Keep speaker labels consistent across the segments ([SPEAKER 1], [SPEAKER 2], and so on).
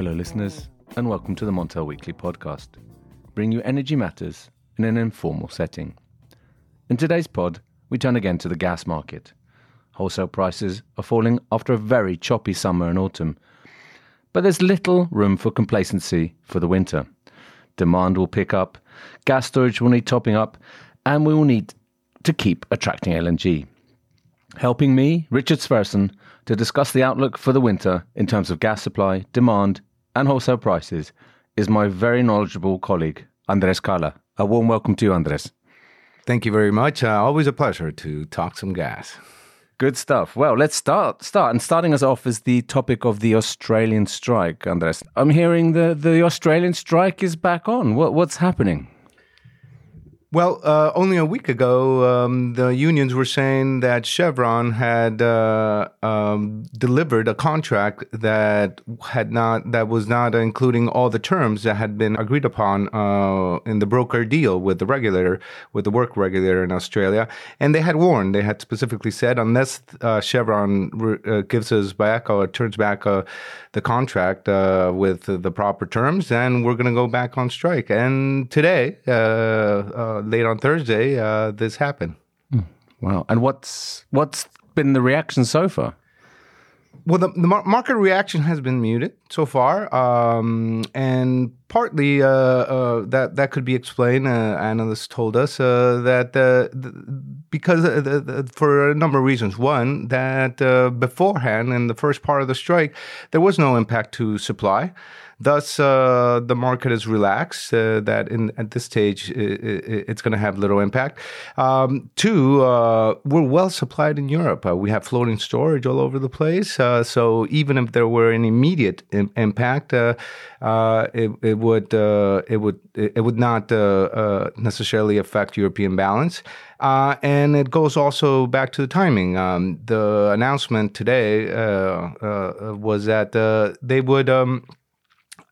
[SPEAKER 1] Hello, listeners, and welcome to the Montel Weekly podcast, bring you energy matters in an informal setting. In today's pod, we turn again to the gas market. Wholesale prices are falling after a very choppy summer and autumn, but there's little room for complacency for the winter. Demand will pick up, gas storage will need topping up, and we will need to keep attracting LNG. Helping me, Richard Sverrisson, to discuss the outlook for the winter in terms of gas supply, demand, and wholesale prices is my very knowledgeable colleague, Andres Cala. A warm welcome to you, Andres.
[SPEAKER 2] Thank you very much. Uh, always a pleasure to talk some gas.
[SPEAKER 1] Good stuff. Well, let's start. Start and starting us off is the topic of the Australian strike, Andres. I'm hearing the the Australian strike is back on. What what's happening?
[SPEAKER 2] Well, uh, only a week ago, um, the unions were saying that Chevron had uh, um, delivered a contract that had not that was not including all the terms that had been agreed upon uh, in the broker deal with the regulator, with the work regulator in Australia, and they had warned. They had specifically said, unless uh, Chevron re- uh, gives us back or turns back uh, the contract with the proper terms, then we're going to go back on strike. And today late on Thursday, uh, this happened.
[SPEAKER 1] Mm. Wow! And what's what's been the reaction so far?
[SPEAKER 2] Well, the, the market reaction has been muted so far, um, and partly uh, uh, that that could be explained. Uh, analysts told us uh, that uh, because uh, for a number of reasons. One, that beforehand in the first part of the strike, there was no impact to supply. Thus, uh, the market is relaxed. Uh, that in at this stage, it, it's going to have little impact. Um, two, uh, we're well supplied in Europe. Uh, we have floating storage all over the place. Uh, so even if there were an immediate Im- impact, uh, it, it, would it would it would not necessarily affect European balance. Uh, and it goes also back to the timing. Um, the announcement today uh, uh, was that they would um,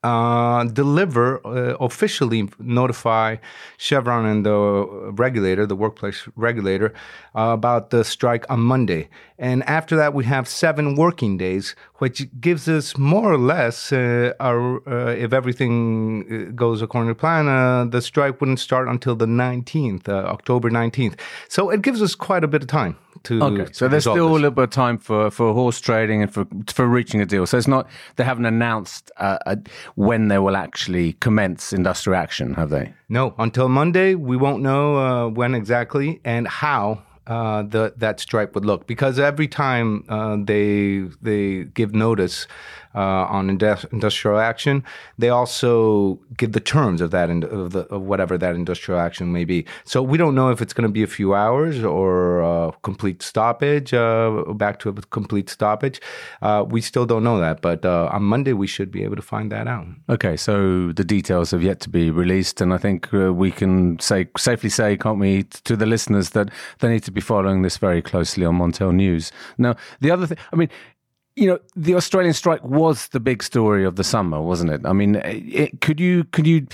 [SPEAKER 2] uh, deliver, uh, officially notify Chevron and the regulator, the workplace regulator, uh, about the strike on Monday. And after that, we have seven working days, which gives us more or less, uh, our, uh, if everything goes according to plan, the strike wouldn't start until the 19th, October 19th. So it gives us quite a bit of time to.
[SPEAKER 1] Okay, so there's still this. a little bit of time for, for horse trading and for for reaching a deal. So it's not they haven't announced uh, when they will actually commence industrial action, have they?
[SPEAKER 2] No, until Monday we won't know uh, when exactly and how uh, the, that strike would look because every time uh, they they give notice uh, on industrial action, they also give the terms of that of, the, of, whatever that industrial action may be. So we don't know if it's going to be a few hours or a complete stoppage, uh, back to a complete stoppage. Uh, we still don't know that, but uh, on Monday we should be able to find that out.
[SPEAKER 1] Okay, so the details have yet to be released, and I think we can say safely say, can't we, to the listeners that they need to be following this very closely on Montel News. Now, the other thing, I mean, you know, the Australian strike was the big story of the summer, wasn't it? I mean, it, could you could you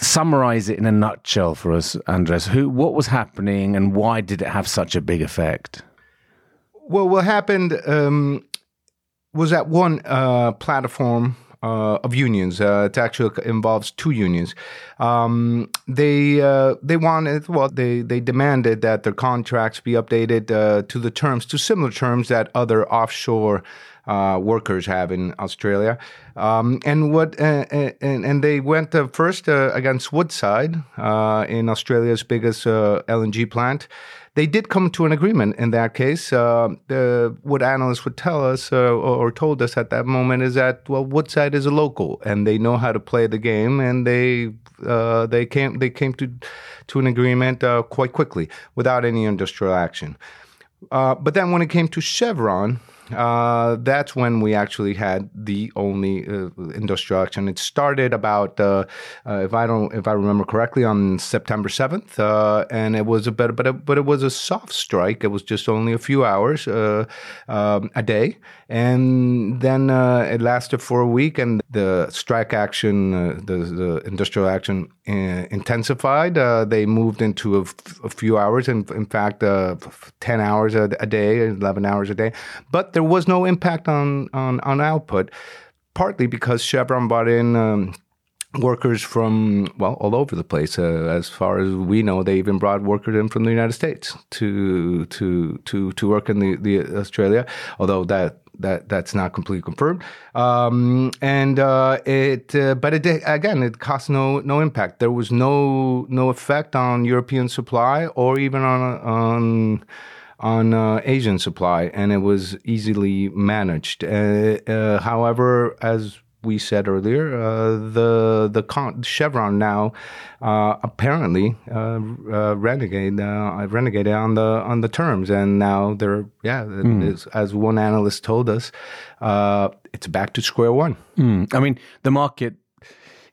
[SPEAKER 1] summarize it in a nutshell for us, Andres? Who, what was happening, and why did it have such a big effect?
[SPEAKER 2] Well, what happened um, was that one uh, platform uh, of unions. Uh, it actually involves two unions. Um, they uh, they wanted well they they demanded that their contracts be updated uh, to the terms to similar terms that other offshore. Uh, workers have in Australia, um, and what uh, and, and they went first against Woodside in Australia's biggest LNG plant, they did come to an agreement in that case. Uh, what analysts would tell us uh, or, or, told us at that moment is that well, Woodside is a local and they know how to play the game, and they uh, they came they came to to an agreement uh, quite quickly without any industrial action. Uh, but then when it came to Chevron, uh, that's when we actually had the only uh, industrial action. It started about, uh, uh, if I don't, if I remember correctly, on September seventh, uh, and it was a bit, but it, but it was a soft strike. It was just only a few hours um, a day, and then uh, it lasted for a week. And the strike action, uh, the, the, industrial action, uh, intensified. they moved into a, f- a few hours, and in fact, ten hours a, a day, eleven hours a day, but there was no impact on, on, on output. partly because Chevron brought in. Um, workers from well all over the place. Uh, as far as we know, they even brought workers in from the United States to to to to work in the, the Australia. Although that that that's not completely confirmed. Um, and uh, it, uh, but it did, again, it cost no no impact. There was no no effect on European supply or even on on on uh, Asian supply, and it was easily managed. Uh, uh, however, as we said earlier, uh, the the con- Chevron now uh, apparently uh, uh renegade uh, renegade on the on the terms, and now they're yeah, mm. as one analyst told us, uh, it's back to square one.
[SPEAKER 1] Mm. I mean, the market,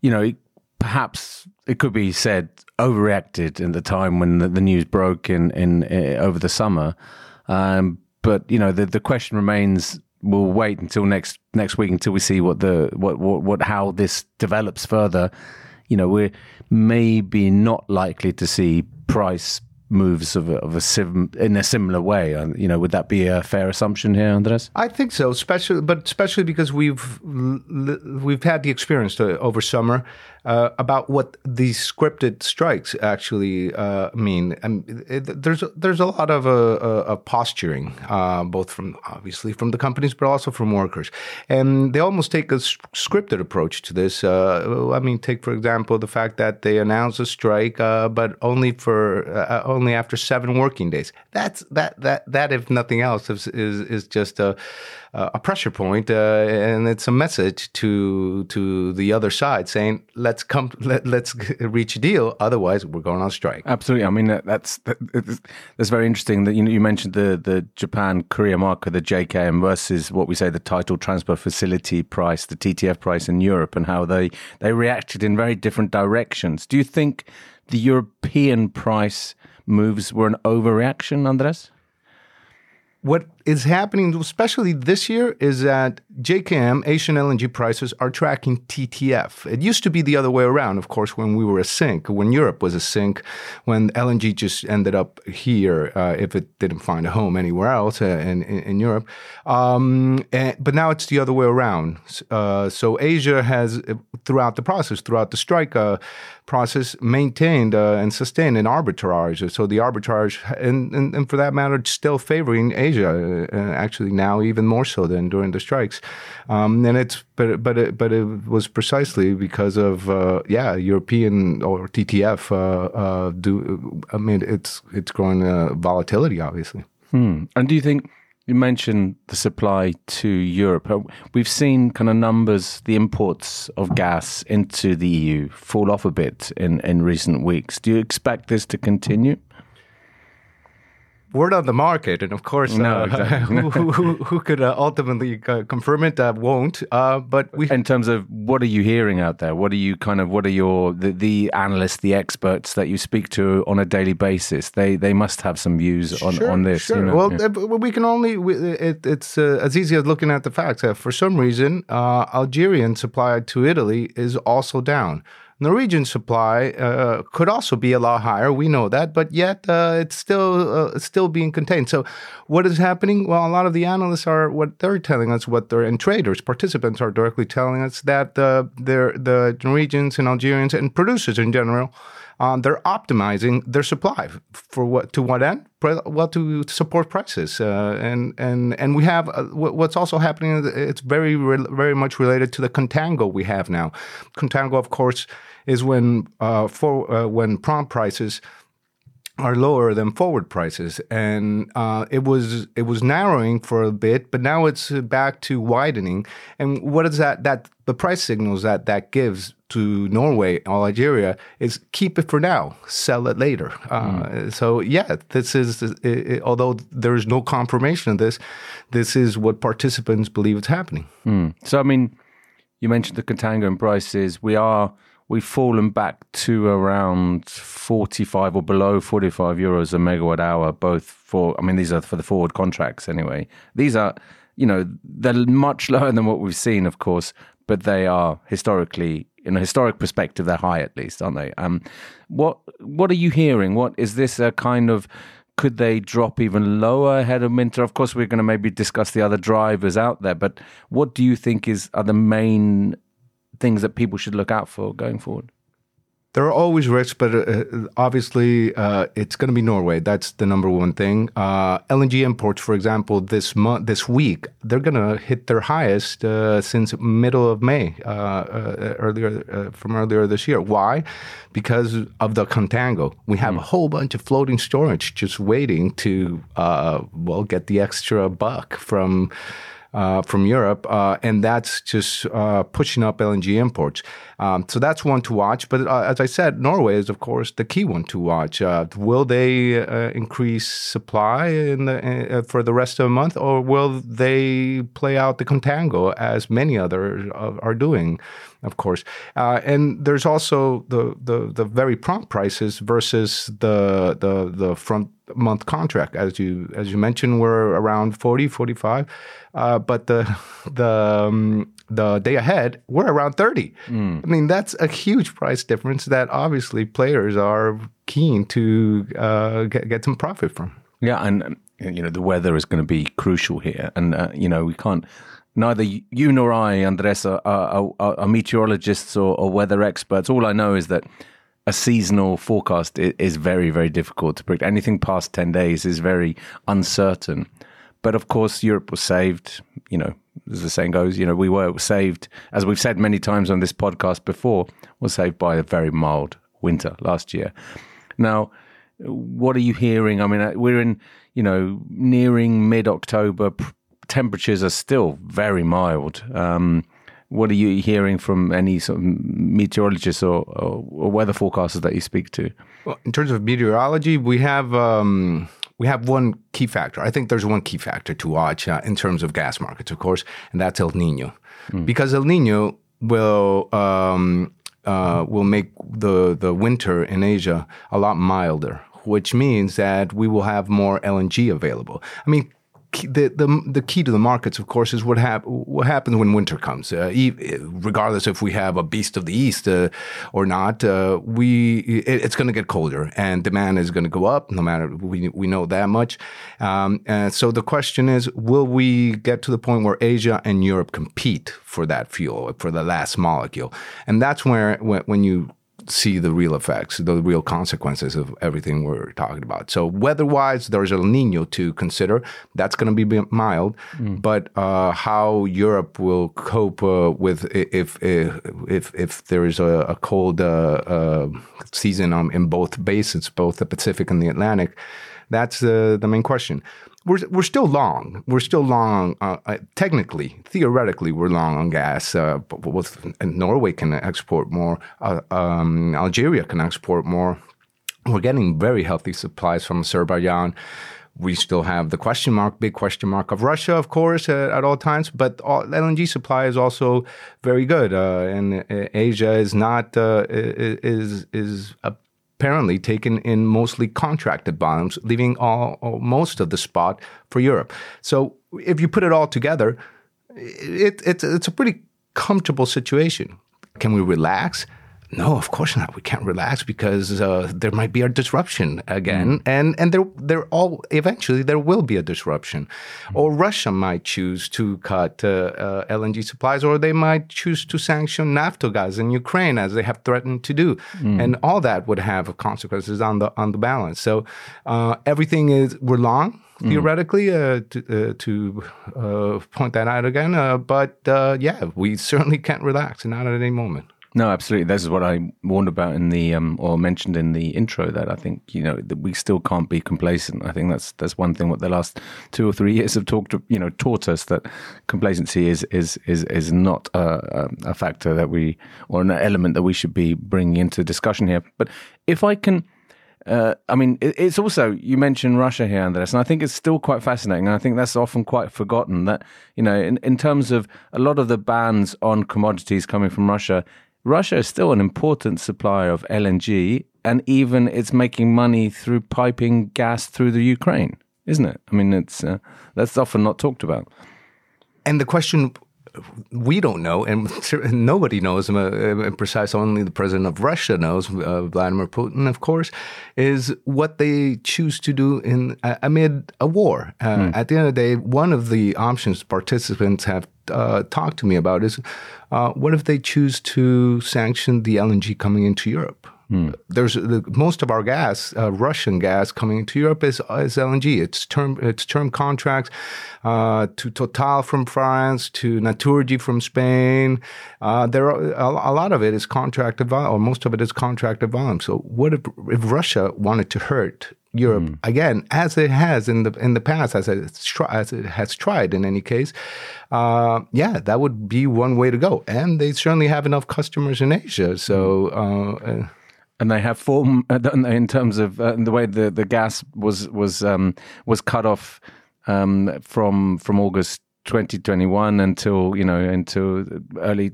[SPEAKER 1] you know, perhaps it could be said overreacted in the time when the, the news broke in in, in over the summer. Um, but you know, the the question remains we'll wait until next next week until we see what the what what, what how this develops further. You know, we're maybe not likely to see price moves of a, of a sim, in a similar way. Uh, you know, would that be a fair assumption here, Andres?
[SPEAKER 2] I think so, especially but especially because we've we've had the experience to, over summer uh, about what these scripted strikes actually uh, mean. And it, there's there's a lot of, uh, uh posturing, uh, both from obviously from the companies, but also from workers, and they almost take a scripted approach to this. I mean, take for example the fact that they announce a strike, but only for only after seven working days. That's that that that if nothing else is is, is just a a pressure point, uh, and it's a message to to the other side saying let's come let, let's reach a deal otherwise we're going on strike.
[SPEAKER 1] Absolutely. I mean that's that's very interesting that you you mentioned the the japan korea market the jkm versus what we say the title transfer facility price the ttf price in europe and how they they reacted in very different directions. Do you think the european price moves were an overreaction andres?
[SPEAKER 2] What is happening, especially this year, is that JKM, Asian LNG prices are tracking TTF. It used to be the other way around, of course, when we were a sink, when Europe was a sink, when LNG just ended up here uh, if it didn't find a home anywhere else uh, in, in, Europe. Um, and, but now it's the other way around. Uh, so Asia has, uh, throughout the process, throughout the strike uh, process, maintained uh, and sustained an arbitrage. So the arbitrage, and, and, and for that matter, still favoring Asia actually now even more so than during the strikes. Um, and it's but but it, but it was precisely because of uh, yeah European or TTF. Uh, uh, do I mean it's it's growing uh, volatility obviously.
[SPEAKER 1] Hmm. And do you think? You mentioned the supply to Europe. We've seen kind of numbers, the imports of gas into the EU fall off a bit in, in recent weeks. Do you expect this to continue?
[SPEAKER 2] Word on the market, and of course, no, uh, exactly. who, who, who, could uh, ultimately uh, confirm it uh, won't. Uh, but we,
[SPEAKER 1] in terms of what are you hearing out there? What are you kind of? What are your the, the analysts, the experts that you speak to on a daily basis? They they must have some views on
[SPEAKER 2] sure,
[SPEAKER 1] on this.
[SPEAKER 2] Sure.
[SPEAKER 1] You know?
[SPEAKER 2] Well, yeah. we can only we, it, it's as easy as looking at the facts. for some reason, Algerian supply to Italy is also down. Norwegian supply uh, could also be a lot higher. We know that, but yet uh, it's still uh, still being contained. So, what is happening? Well, a lot of the analysts are what they're telling us, what they're and traders, participants are directly telling us that uh, the Norwegians and Algerians and producers in general. Um, they're optimizing their supply for what to what end? Well, to support prices, uh, and and and we have uh, what's also happening. It's very very much related to the contango we have now. Contango, of course, is when uh, for uh, when prompt prices are lower than forward prices, and uh, it was it was narrowing for a bit, but now it's back to widening. And what is that? That the price signals that that gives to Norway or Algeria is keep it for now, sell it later. Mm. Uh, so yeah, this is it, it, although there is no confirmation of this, this is what participants believe is happening.
[SPEAKER 1] Mm. So I mean, you mentioned the contango prices. We are we've fallen back to around 45 or below 45 euros a megawatt hour, both for, I mean, these are for the forward contracts anyway. These are, you know, they're much lower than what we've seen, of course, but they are historically, in a historic perspective, they're high at least, aren't they? Um, what, what are you hearing? What is this a kind of could they drop even lower ahead of winter? Of course, we're going to maybe discuss the other drivers out there, but what do you think is are the main things that people should look out for going forward?
[SPEAKER 2] There are always risks, but uh, obviously uh, it's going to be Norway. That's the number one thing. Uh, LNG imports, for example, this month, this week, they're going to hit their highest uh, since middle of May, uh, uh, earlier from earlier this year. Why? Because of the contango. We have mm. a whole bunch of floating storage just waiting to well get the extra buck from uh, from Europe, uh, and that's just uh, pushing up LNG imports. Um, so that's one to watch. But uh, as I said, Norway is, of course, the key one to watch. Uh, will they uh, increase supply in the, for the rest of the month, or will they play out the contango as many others are doing? Of course, and there's also the, the the very prompt prices versus the the the front month contract. As you as you mentioned we're around 40 45 uh, but the the um, the day ahead we're around 30 mm. i mean that's a huge price difference that obviously players are keen to uh, get, get some profit from.
[SPEAKER 1] Yeah and you know the weather is going to be crucial here. And uh, you know we can't neither you nor i andres are, are, are, meteorologists or, or weather experts all i know is that a seasonal forecast is very, very difficult to predict. Anything past 10 days is very uncertain. But of course, Europe was saved. You know, as the saying goes, you know, we were saved, as we've said many times on this podcast before, was saved by a very mild winter last year. Now, what are you hearing? I mean, uh, we're in, you know, nearing mid October. Temperatures are still very mild. Um, what are you hearing from any sort of meteorologists or, or, or weather forecasters that you speak to?
[SPEAKER 2] Well, in terms of meteorology, we have um, we have one key factor. I think there's one key factor to watch uh, in terms of gas markets, of course, and that's El Nino, mm. because El Nino will um, uh, will make the the winter in Asia a lot milder, which means that we will have more LNG available. I mean, the, the the key to the markets, of course, is what hap- what happens when winter comes. Uh, regardless if we have a beast of the east uh, or not, uh, we it, it's going to get colder and demand is going to go up. No matter we we know that much. Um, so the question is, will we get to the point where Asia and Europe compete for that fuel for the last molecule? And that's where when, when you see the real effects, the real consequences of everything we're talking about. So weather-wise, there's El Nino to consider. That's going to be mild, mm. but uh, how Europe will cope uh, with if if if there is a, a cold uh, uh season um, in both basins, both the Pacific and the Atlantic, that's the main question we're we're still long. We're still long. Uh, uh, technically, theoretically, we're long on gas. Uh, Norway can export more. Uh, um, Algeria can export more. We're getting very healthy supplies from Azerbaijan. We still have the question mark, big question mark of Russia, of course, uh, at all times. But all, LNG supply is also very good, uh, and Asia is not is is a apparently taken in mostly contracted volumes, leaving all, all, most of the spot for Europe. So if you put it all together, it, it, it's a pretty comfortable situation. Can we relax? No, of course not. We can't relax because uh, there might be a disruption again, mm. and and there there all eventually there will be a disruption, mm. or Russia might choose to cut uh, uh, LNG supplies, or they might choose to sanction Naftogaz in Ukraine as they have threatened to do, mm. and all that would have consequences on the on the balance. So uh, everything is we're long mm. theoretically uh, to, uh, to uh, point that out again. Uh, but uh, yeah, we certainly can't relax, not at any moment.
[SPEAKER 1] No, absolutely. This is what I warned about in the um, or mentioned in the intro. That I think you know that we still can't be complacent. I think that's that's one thing. What the last two or three years have talked, you know, taught us that complacency is is is is not a, a factor that we or an element that we should be bringing into discussion here. But if I can. Uh, I mean, it's also you mentioned Russia here, Andres, and I think it's still quite fascinating. And I think that's often quite forgotten. That you know, in, in terms of a lot of the bans on commodities coming from Russia, Russia is still an important supplier of LNG, and even it's making money through piping gas through the Ukraine, isn't it? I mean, it's uh, that's often not talked about.
[SPEAKER 2] And the question we don't know, and nobody knows uh, uh, precise. Only the president of Russia knows, uh, Vladimir Putin, of course, is what they choose to do in uh, amid a war. Mm. At the end of the day, one of the options participants have uh, talked to me about is what if they choose to sanction the LNG coming into Europe? Mm. There's the, most of our gas, uh, Russian gas, coming into Europe is, is LNG. It's term it's term contracts uh, to Total from France to Naturgy from Spain. Uh, there are a, a, lot of it is contracted volume, or most of it is contracted volume. So what if, if Russia wanted to hurt Europe mm. again, as it has in the in the past, as it, as it has tried in any case. Uh, yeah, that would be one way to go, and they certainly have enough customers in Asia. So. Uh,
[SPEAKER 1] and they have form uh, in terms of uh, the way the, the gas was was um, was cut off um, from from August 2021 until you know until early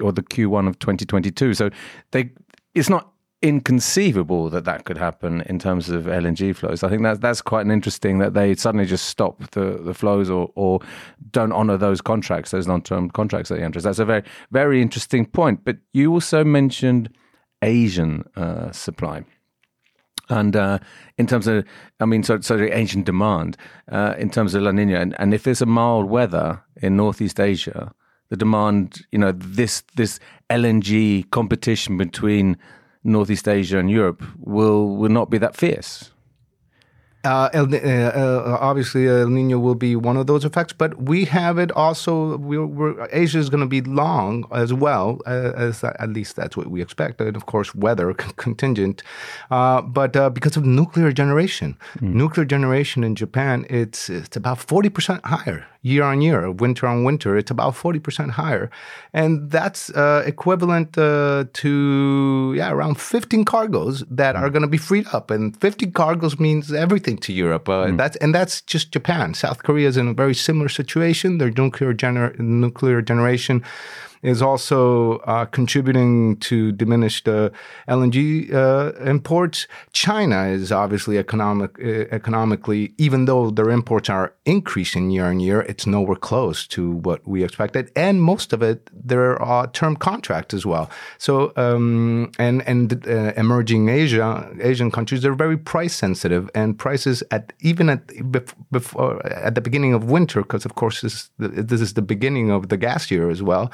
[SPEAKER 1] or the Q1 of 2022. So they it's not inconceivable that that could happen in terms of LNG flows. I think that's that's quite an interesting that they suddenly just stop the, the flows or, or don't honor those contracts, those long term contracts that they enter. That's a very very interesting point. But you also mentioned Asian uh, supply. And uh, in terms of, I mean, so, so the Asian demand uh, in terms of La Nina, and, and if there's a mild weather in Northeast Asia, the demand, you know, this this LNG competition between Northeast Asia and Europe will will not be that fierce.
[SPEAKER 2] Uh, El, uh, uh, obviously, El Nino will be one of those effects, but we have it also. We're, we're, Asia is going to be long as well, uh, as at least that's what we expect. And of course, weather contingent, uh, but uh, because of nuclear generation, mm. nuclear generation in Japan, it's it's about forty percent higher year on year, winter on winter, it's about 40% higher. And that's uh, equivalent uh, to, yeah, around 15 cargoes that are going to be freed up. And 15 cargoes means everything to Europe. Uh, mm. that's, and that's just Japan. South Korea is in a very similar situation. Their nuclear, gener- nuclear generation is also uh, contributing to diminished uh, LNG uh, imports. China is obviously economic, uh, economically, even though their imports are increasing year on year, it's nowhere close to what we expected. And most of it, there are term contracts as well. So, um, and and uh, emerging Asia, Asian countries, they're very price sensitive, and prices at even at before at the beginning of winter, because of course this this is the beginning of the gas year as well.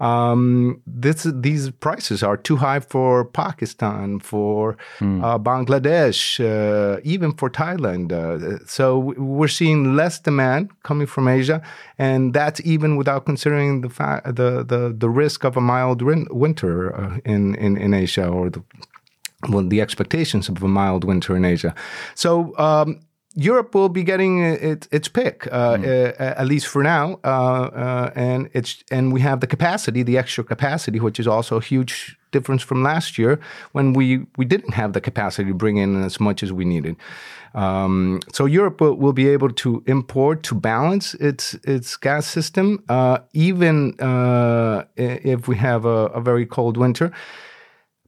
[SPEAKER 2] Um, this, these prices are too high for Pakistan, for mm. uh, Bangladesh, uh, even for Thailand. Uh, so we're seeing less demand coming from Asia, and that's even without considering the fa- the, the the risk of a mild winter uh, in, in in Asia or the well, the expectations of a mild winter in Asia. So um, Europe will be getting its its pick, uh, mm. uh, at least for now, uh, uh, and it's and we have the capacity, the extra capacity, which is also a huge difference from last year when we we didn't have the capacity to bring in as much as we needed. Um, so Europe will, will, be able to import to balance its its gas system, uh, even uh, if we have a, a very cold winter.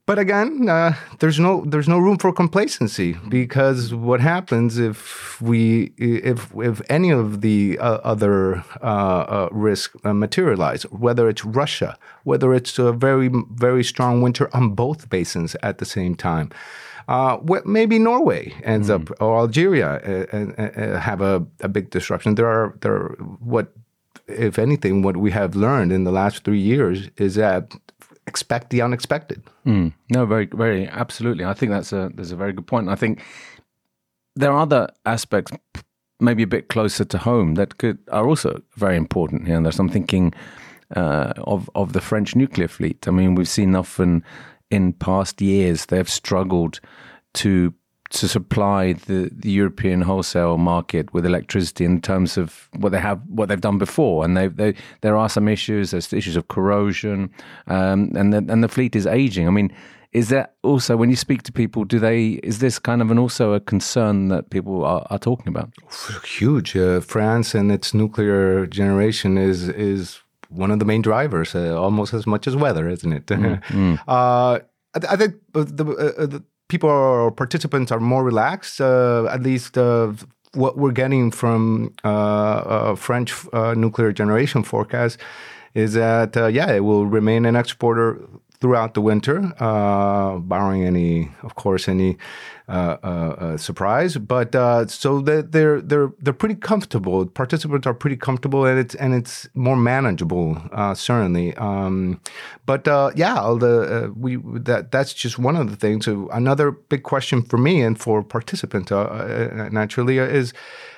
[SPEAKER 2] But again, uh, there's no there's no room for complacency because what happens if we if if any of the uh, other uh, uh risks uh, materialize, whether it's Russia, whether it's a very very strong winter on both basins at the same time. Uh, maybe Norway ends mm. up, or Algeria have a, a big disruption. There are there are what if anything, what we have learned in the last three years is that expect the unexpected.
[SPEAKER 1] Mm. No, very, very, absolutely. I think that's a there's a very good point. I think there are other aspects, maybe a bit closer to home, that could are also very important here. And there's I'm thinking uh, of of the French nuclear fleet. I mean, we've seen often in past years they have struggled to to supply the, the European wholesale market with electricity in terms of what they have, what they've done before, and they, they there are some issues. There's issues of corrosion, um, and the, and the fleet is aging. I mean, is that also when you speak to people? Do they is this kind of an also a concern that people are, are talking about?
[SPEAKER 2] Huge. Uh, France and its nuclear generation is is one of the main drivers, uh, almost as much as weather, isn't it? Mm, mm. Uh, I, I, think the, uh, the people or participants are more relaxed, uh, at least uh, what we're getting from uh, French nuclear generation forecast is that yeah, it will remain an exporter throughout the winter, uh, barring any, of course, any uh, uh, uh surprise. But uh, so that they're they're they're pretty comfortable. Participants are pretty comfortable, and it's and it's more manageable, certainly. Um, but yeah, the we that that's just one of the things. Another big question for me and for participants, naturally, is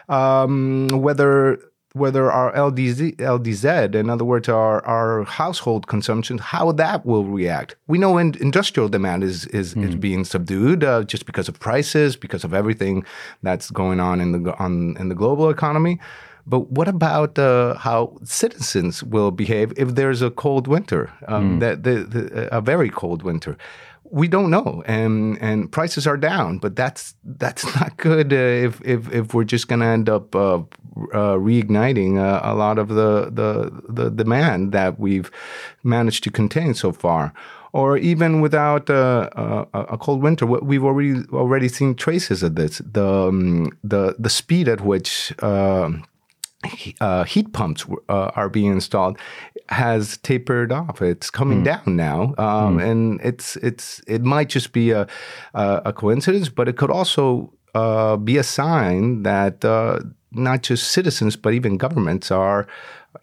[SPEAKER 2] um, whether whether our LDZ, LDZ, in other words, our, our household consumption, how that will react. We know in, industrial demand is is, mm. is hmm. being subdued uh, just because of prices, because of everything that's going on in the on in the global economy. But what about uh, how citizens will behave if there's a cold winter, um, mm. the, the, the, a very cold winter? we don't know, and and prices are down, but that's that's not good uh, if if if we're just going to end up uh, uh, reigniting uh, a lot of the, the the demand that we've managed to contain so far. Or even without uh, uh, a cold winter, we've already already seen traces of this. The um, the the speed at which uh, heat pumps uh, are being installed has tapered off. It's coming mm. down now, um, mm. and it's it's it might just be a a coincidence, but it could also uh, be a sign that uh, not just citizens but even governments are.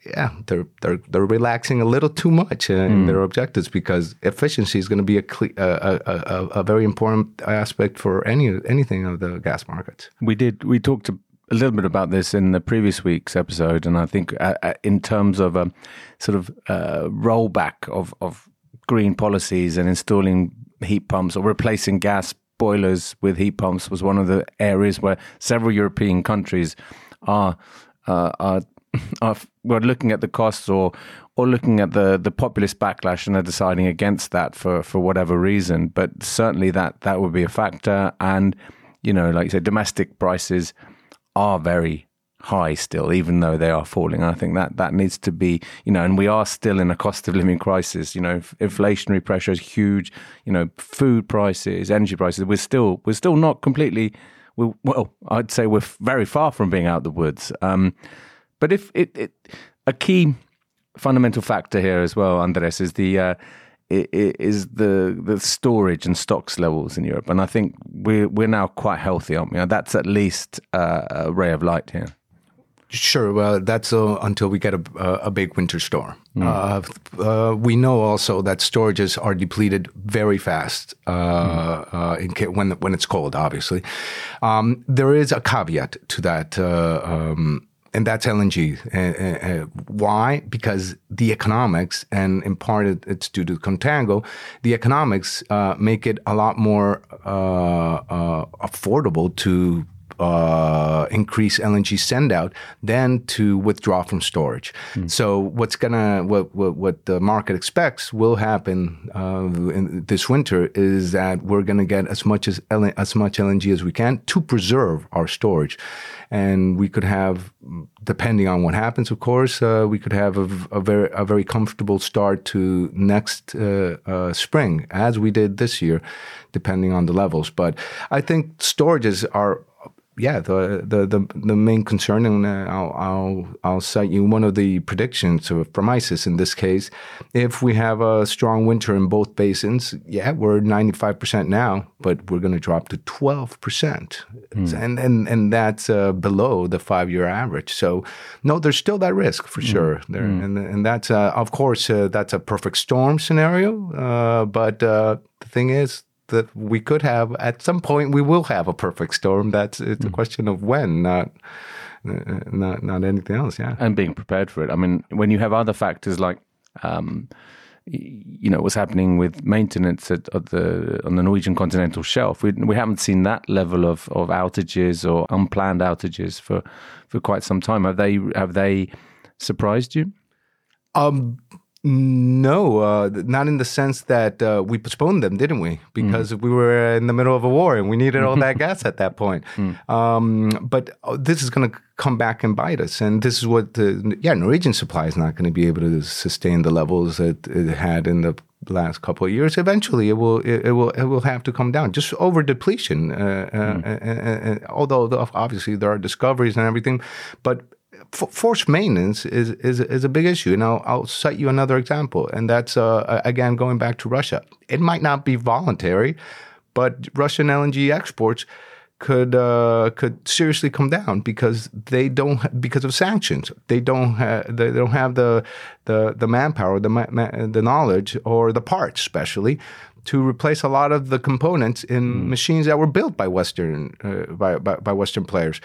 [SPEAKER 2] Yeah, they're they're they're relaxing a little too much in mm. their objectives because efficiency is going to be a, a, a, a very important aspect for any anything of the gas markets.
[SPEAKER 1] We did we talked a little bit about this in the previous week's episode, and I think uh, uh, in terms of a sort of uh, rollback of, of green policies and installing heat pumps or replacing gas boilers with heat pumps was one of the areas where several European countries are uh, are, are looking at the costs or or looking at the the populist backlash and are deciding against that for for whatever reason. But certainly that that would be a factor, and you know, like you said, domestic prices are very high still, even though they are falling. I think that that needs to be, you know, and we are still in a cost of living crisis. You know, inflationary pressure is huge. You know, food prices, energy prices. We're still we're still not completely. We, well, I'd say we're very far from being out the woods. Um, but if it, it, a key fundamental factor here as well, Andres, is the uh, is the the storage and stocks levels in Europe, and I think we're we're now quite healthy, aren't we? That's at least uh, a ray of light here.
[SPEAKER 2] Sure. Well, that's uh, until we get a, a big winter storm. Mm. Uh, uh, we know also that storages are depleted very fast mm. in, when when it's cold. Obviously, um, there is a caveat to that. Uh, um, and that's LNG. Uh, uh, why? Because the economics, and in part it's due to contango, the economics uh, make it a lot more uh, uh, affordable to uh, increase LNG send out than to withdraw from storage. Mm. So what's gonna what, what, what the market expects will happen uh, this winter is that we're gonna get as much as as much LNG as we can to preserve our storage, and we could have, depending on what happens, of course, uh, we could have a, a, very a very comfortable start to next uh, uh, spring as we did this year, depending on the levels. But I think storages are yeah, the, the, the, the, main concern, and uh, I'll, I'll, I'll cite you one of the predictions from ICIS in this case. If we have a strong winter in both basins, yeah, we're 95% now, but we're going to drop to 12%. Mm. And, and, and that's uh, below the five year average. So, no, there's still that risk for mm. sure. There. Mm. And, and that's, uh, of course, uh, that's a perfect storm scenario. Uh, but uh, the thing is, that we could have at some point we will have a perfect storm. That's it's a mm. question of when, not uh, not not anything else. Yeah,
[SPEAKER 1] and being prepared for it. I mean, when you have other factors like. Um, you know what's happening with maintenance at, at, the on the Norwegian continental shelf. We we haven't seen that level of, of outages or unplanned outages for, for quite some time. Have they have they surprised you?
[SPEAKER 2] Um, no, uh, not in the sense that uh, we postponed them, didn't we? Because mm. we were in the middle of a war and we needed all that gas at that point. Mm. Um, but uh, this is going to come back and bite us. And this is what the, yeah, Norwegian supply is not going to be able to sustain the levels that it had in the last couple of years, eventually it will it, it will it will have to come down just over depletion. Uh, mm. although obviously there are discoveries and everything, but forced maintenance is, is is a big issue. And I'll, I'll cite you another example, and that's uh, again going back to Russia. It might not be voluntary, but Russian LNG exports could uh, could seriously come down because they don't because of sanctions. They don't have they don't have the the the manpower, the the knowledge, or the parts, especially to replace a lot of the components in mm. machines that were built by Western uh, by, by, by Western players.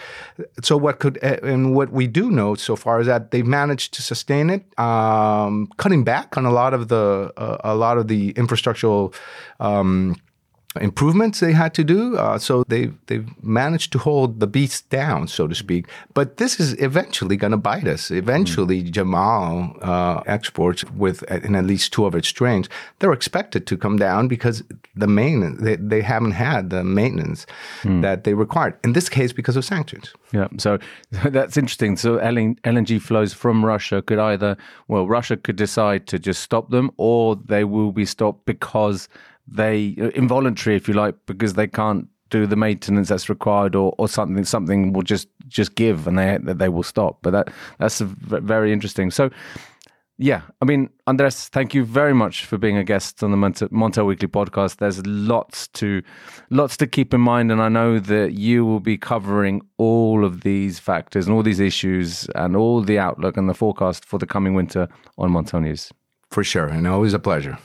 [SPEAKER 2] So what could and what we do know so far is that they've managed to sustain it, um, cutting back on a lot of the uh, a lot of the infrastructural. Um, improvements they had to do. Uh, so they they've managed to hold the beast down, so to speak. But this is eventually going to bite us. Eventually, mm. Yamal uh, exports with in at least two of its trains, they're expected to come down because the main they, they haven't had the maintenance mm. that they required. In this case, because of sanctions.
[SPEAKER 1] Yeah, so that's interesting. So LNG flows from Russia could either well, Russia could decide to just stop them, or they will be stopped because they involuntary, if you like, because they can't do the maintenance that's required, or, or something something will just just give and they they will stop. But that that's very interesting. So. Yeah, I mean, Andres, thank you very much for being a guest on the Montel Weekly podcast. There's lots to lots to keep in mind, and I know that you will be covering all of these factors and all these issues and all the outlook and the forecast for the coming winter on Montel News.
[SPEAKER 2] For sure, and always a pleasure.